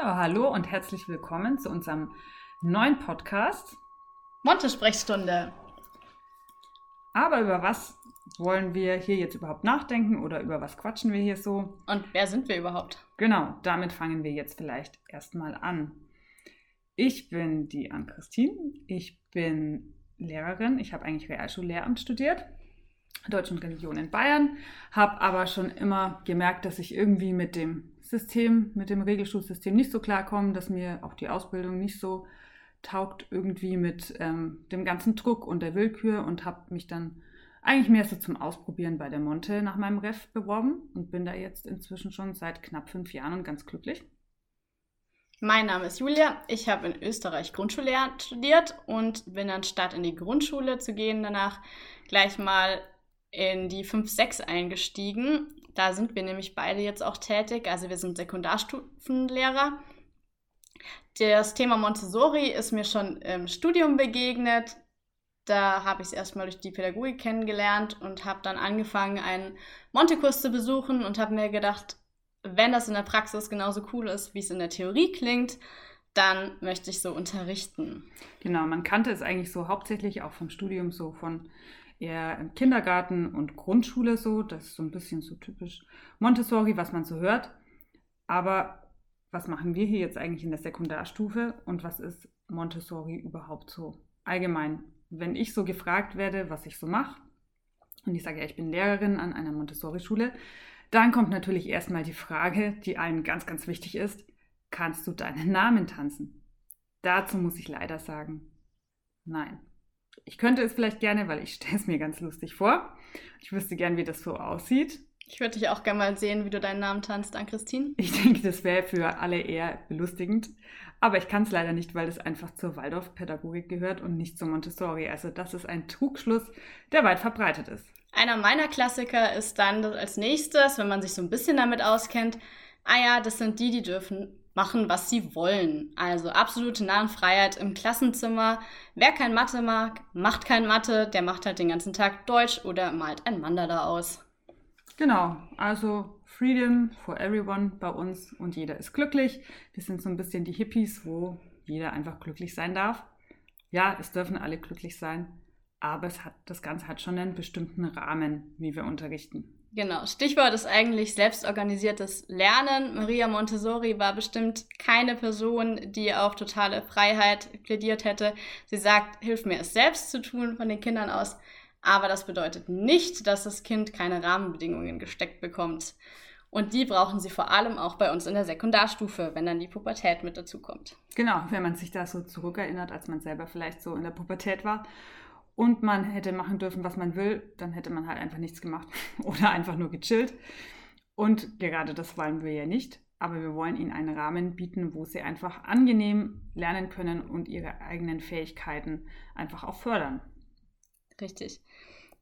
Ja, hallo und herzlich willkommen zu unserem neuen Podcast. Monte-Sprechstunde. Aber über was wollen wir hier jetzt überhaupt nachdenken oder über was quatschen wir hier so? Und wer sind wir überhaupt? Genau, damit fangen wir jetzt vielleicht erstmal an. Ich bin die Ann-Christine. Ich bin Lehrerin. Ich habe eigentlich Realschullehramt studiert. Deutsch und Religion in Bayern, habe aber schon immer gemerkt, dass ich irgendwie mit dem System, mit dem Regelschulsystem nicht so klarkommen, dass mir auch die Ausbildung nicht so taugt irgendwie mit ähm, dem ganzen Druck und der Willkür und habe mich dann eigentlich mehr so zum Ausprobieren bei der Monte nach meinem Ref beworben und bin da jetzt inzwischen schon seit knapp fünf Jahren und ganz glücklich. Mein Name ist Julia. Ich habe in Österreich Grundschullehramt studiert und bin dann statt in die Grundschule zu gehen, danach gleich mal in die 5-6 eingestiegen da sind wir nämlich beide jetzt auch tätig. Also wir sind Sekundarstufenlehrer. Das Thema Montessori ist mir schon im Studium begegnet. Da habe ich es erstmal durch die Pädagogik kennengelernt und habe dann angefangen, einen Montekurs zu besuchen und habe mir gedacht, wenn das in der Praxis genauso cool ist, wie es in der Theorie klingt, dann möchte ich so unterrichten. Genau, man kannte es eigentlich so hauptsächlich auch vom Studium so von eher im Kindergarten und Grundschule so. Das ist so ein bisschen so typisch Montessori, was man so hört. Aber was machen wir hier jetzt eigentlich in der Sekundarstufe und was ist Montessori überhaupt so allgemein? Wenn ich so gefragt werde, was ich so mache, und ich sage ja, ich bin Lehrerin an einer Montessori-Schule, dann kommt natürlich erstmal die Frage, die allen ganz, ganz wichtig ist, kannst du deinen Namen tanzen? Dazu muss ich leider sagen, nein. Ich könnte es vielleicht gerne, weil ich stelle es mir ganz lustig vor. Ich wüsste gern, wie das so aussieht. Ich würde dich auch gerne mal sehen, wie du deinen Namen tanzt, an Christine. Ich denke, das wäre für alle eher belustigend. Aber ich kann es leider nicht, weil es einfach zur Waldorf-Pädagogik gehört und nicht zur Montessori. Also das ist ein Trugschluss, der weit verbreitet ist. Einer meiner Klassiker ist dann als nächstes, wenn man sich so ein bisschen damit auskennt, ah ja, das sind die, die dürfen machen, was sie wollen. Also absolute Namenfreiheit im Klassenzimmer. Wer kein Mathe mag, macht kein Mathe, der macht halt den ganzen Tag Deutsch oder malt ein Mandala aus. Genau, also Freedom for everyone bei uns und jeder ist glücklich. Wir sind so ein bisschen die Hippies, wo jeder einfach glücklich sein darf. Ja, es dürfen alle glücklich sein, aber es hat, das Ganze hat schon einen bestimmten Rahmen, wie wir unterrichten. Genau, Stichwort ist eigentlich selbstorganisiertes Lernen. Maria Montessori war bestimmt keine Person, die auf totale Freiheit plädiert hätte. Sie sagt, hilf mir es selbst zu tun von den Kindern aus. Aber das bedeutet nicht, dass das Kind keine Rahmenbedingungen gesteckt bekommt. Und die brauchen sie vor allem auch bei uns in der Sekundarstufe, wenn dann die Pubertät mit dazu kommt. Genau, wenn man sich da so zurückerinnert, als man selber vielleicht so in der Pubertät war und man hätte machen dürfen, was man will, dann hätte man halt einfach nichts gemacht oder einfach nur gechillt. Und gerade das wollen wir ja nicht, aber wir wollen ihnen einen Rahmen bieten, wo sie einfach angenehm lernen können und ihre eigenen Fähigkeiten einfach auch fördern. Richtig.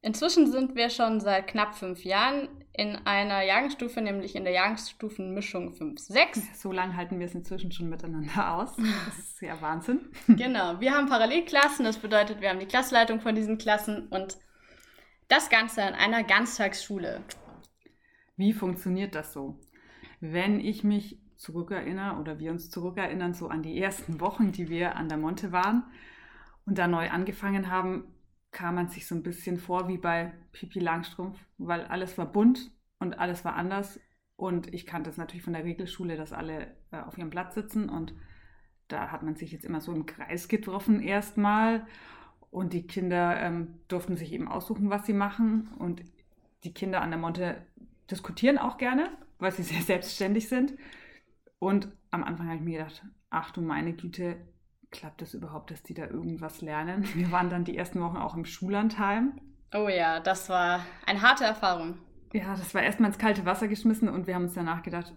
Inzwischen sind wir schon seit knapp fünf Jahren in einer Jahrgangsstufe, nämlich in der Jahrgangsstufenmischung 5-6. So lange halten wir es inzwischen schon miteinander aus. Das ist ja Wahnsinn. Genau, wir haben Parallelklassen, das bedeutet, wir haben die Klassleitung von diesen Klassen und das Ganze in einer Ganztagsschule. Wie funktioniert das so? Wenn ich mich zurückerinnere oder wir uns zurückerinnern, so an die ersten Wochen, die wir an der Monte waren und da neu angefangen haben, kam man sich so ein bisschen vor wie bei Pipi Langstrumpf, weil alles war bunt und alles war anders. Und ich kannte es natürlich von der Regelschule, dass alle äh, auf ihrem Platz sitzen und da hat man sich jetzt immer so im Kreis getroffen erstmal. Und die Kinder ähm, durften sich eben aussuchen, was sie machen. Und die Kinder an der Monte diskutieren auch gerne, weil sie sehr selbstständig sind. Und am Anfang habe ich mir gedacht, ach du meine Güte, klappt es überhaupt, dass die da irgendwas lernen? Wir waren dann die ersten Wochen auch im Schullandheim. Oh ja, das war eine harte Erfahrung. Ja, das war erstmal ins kalte Wasser geschmissen und wir haben uns danach gedacht,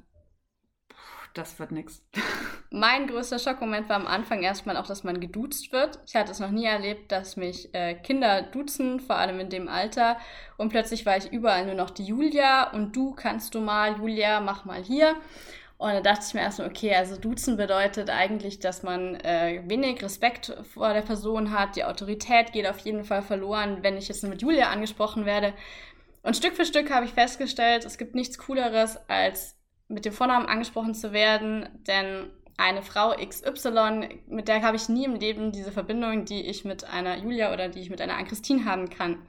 das wird nichts. Mein größter Schockmoment war am Anfang erstmal auch, dass man geduzt wird. Ich hatte es noch nie erlebt, dass mich äh, Kinder duzen, vor allem in dem Alter. Und plötzlich war ich überall nur noch die Julia und du kannst du mal, Julia, mach mal hier. Und da dachte ich mir erstmal, okay, also duzen bedeutet eigentlich, dass man äh, wenig Respekt vor der Person hat. Die Autorität geht auf jeden Fall verloren, wenn ich jetzt mit Julia angesprochen werde. Und Stück für Stück habe ich festgestellt, es gibt nichts Cooleres, als mit dem Vornamen angesprochen zu werden. Denn eine Frau XY, mit der habe ich nie im Leben diese Verbindung, die ich mit einer Julia oder die ich mit einer Ann-Christine haben kann.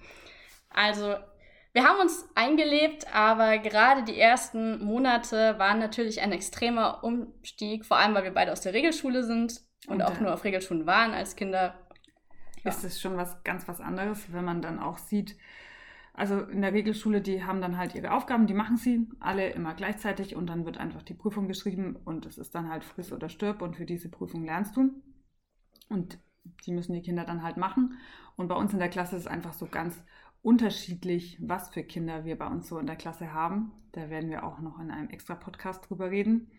Also wir haben uns eingelebt, aber gerade die ersten Monate waren natürlich ein extremer Umstieg, vor allem weil wir beide aus der Regelschule sind und, und auch nur auf Regelschulen waren als Kinder. Ja. Ist es schon was ganz was anderes, wenn man dann auch sieht, also in der Regelschule, die haben dann halt ihre Aufgaben, die machen sie alle immer gleichzeitig und dann wird einfach die Prüfung geschrieben und es ist dann halt friss oder stirb und für diese Prüfung lernst du. Und die müssen die Kinder dann halt machen. Und bei uns in der Klasse ist es einfach so ganz unterschiedlich, was für Kinder wir bei uns so in der Klasse haben. Da werden wir auch noch in einem extra Podcast drüber reden.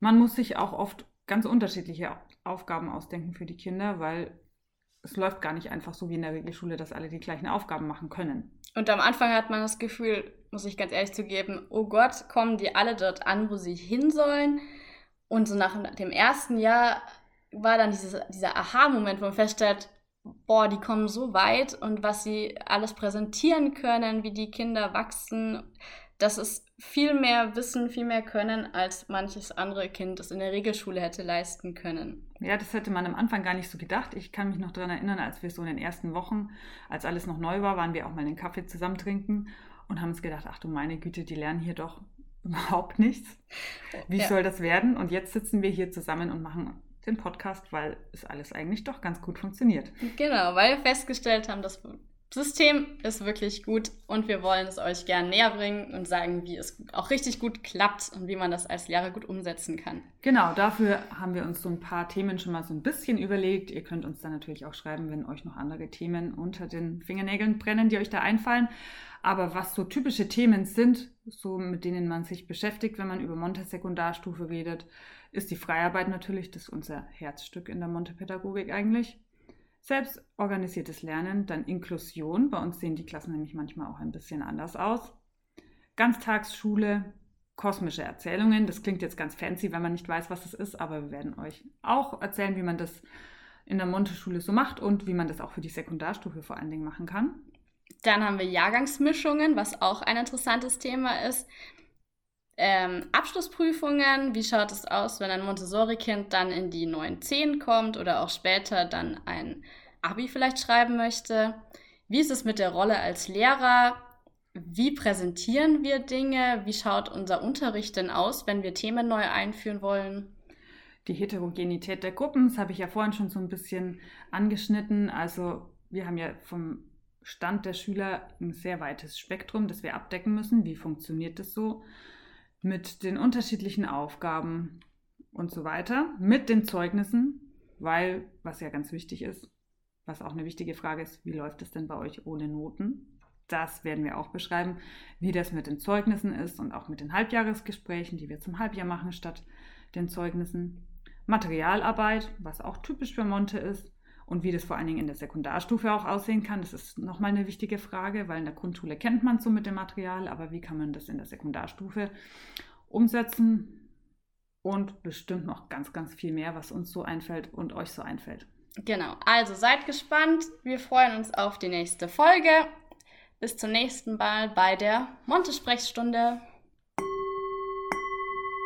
Man muss sich auch oft ganz unterschiedliche Aufgaben ausdenken für die Kinder, weil es läuft gar nicht einfach so wie in der Regelschule, dass alle die gleichen Aufgaben machen können. Und am Anfang hat man das Gefühl, muss ich ganz ehrlich zugeben, oh Gott, kommen die alle dort an, wo sie hin sollen? Und so nach dem ersten Jahr war dann dieses, dieser Aha-Moment, wo man feststellt, boah, die kommen so weit und was sie alles präsentieren können, wie die Kinder wachsen, das ist viel mehr Wissen, viel mehr Können, als manches andere Kind das in der Regelschule hätte leisten können. Ja, das hätte man am Anfang gar nicht so gedacht. Ich kann mich noch daran erinnern, als wir so in den ersten Wochen, als alles noch neu war, waren wir auch mal einen Kaffee zusammen trinken und haben uns gedacht, ach du meine Güte, die lernen hier doch überhaupt nichts. Wie ja. soll das werden? Und jetzt sitzen wir hier zusammen und machen den Podcast, weil es alles eigentlich doch ganz gut funktioniert. Genau, weil wir festgestellt haben, das System ist wirklich gut und wir wollen es euch gerne näher bringen und sagen, wie es auch richtig gut klappt und wie man das als Lehrer gut umsetzen kann. Genau, dafür haben wir uns so ein paar Themen schon mal so ein bisschen überlegt. Ihr könnt uns dann natürlich auch schreiben, wenn euch noch andere Themen unter den Fingernägeln brennen, die euch da einfallen. Aber was so typische Themen sind, so mit denen man sich beschäftigt, wenn man über Monte-Sekundarstufe redet, ist die Freiarbeit natürlich, das ist unser Herzstück in der Monte-Pädagogik eigentlich. Selbstorganisiertes Lernen, dann Inklusion. Bei uns sehen die Klassen nämlich manchmal auch ein bisschen anders aus. Ganztagsschule, kosmische Erzählungen. Das klingt jetzt ganz fancy, wenn man nicht weiß, was das ist, aber wir werden euch auch erzählen, wie man das in der Monte-Schule so macht und wie man das auch für die Sekundarstufe vor allen Dingen machen kann. Dann haben wir Jahrgangsmischungen, was auch ein interessantes Thema ist. Ähm, Abschlussprüfungen, wie schaut es aus, wenn ein Montessori-Kind dann in die 9-10 kommt oder auch später dann ein Abi vielleicht schreiben möchte? Wie ist es mit der Rolle als Lehrer? Wie präsentieren wir Dinge? Wie schaut unser Unterricht denn aus, wenn wir Themen neu einführen wollen? Die Heterogenität der Gruppen, das habe ich ja vorhin schon so ein bisschen angeschnitten. Also wir haben ja vom Stand der Schüler ein sehr weites Spektrum, das wir abdecken müssen. Wie funktioniert das so? Mit den unterschiedlichen Aufgaben und so weiter, mit den Zeugnissen, weil, was ja ganz wichtig ist, was auch eine wichtige Frage ist, wie läuft es denn bei euch ohne Noten? Das werden wir auch beschreiben, wie das mit den Zeugnissen ist und auch mit den Halbjahresgesprächen, die wir zum Halbjahr machen statt den Zeugnissen. Materialarbeit, was auch typisch für Monte ist, und wie das vor allen Dingen in der Sekundarstufe auch aussehen kann, das ist nochmal eine wichtige Frage, weil in der Grundschule kennt man so mit dem Material, aber wie kann man das in der Sekundarstufe umsetzen? Und bestimmt noch ganz, ganz viel mehr, was uns so einfällt und euch so einfällt. Genau, also seid gespannt. Wir freuen uns auf die nächste Folge. Bis zum nächsten Mal bei der Monte-Sprechstunde.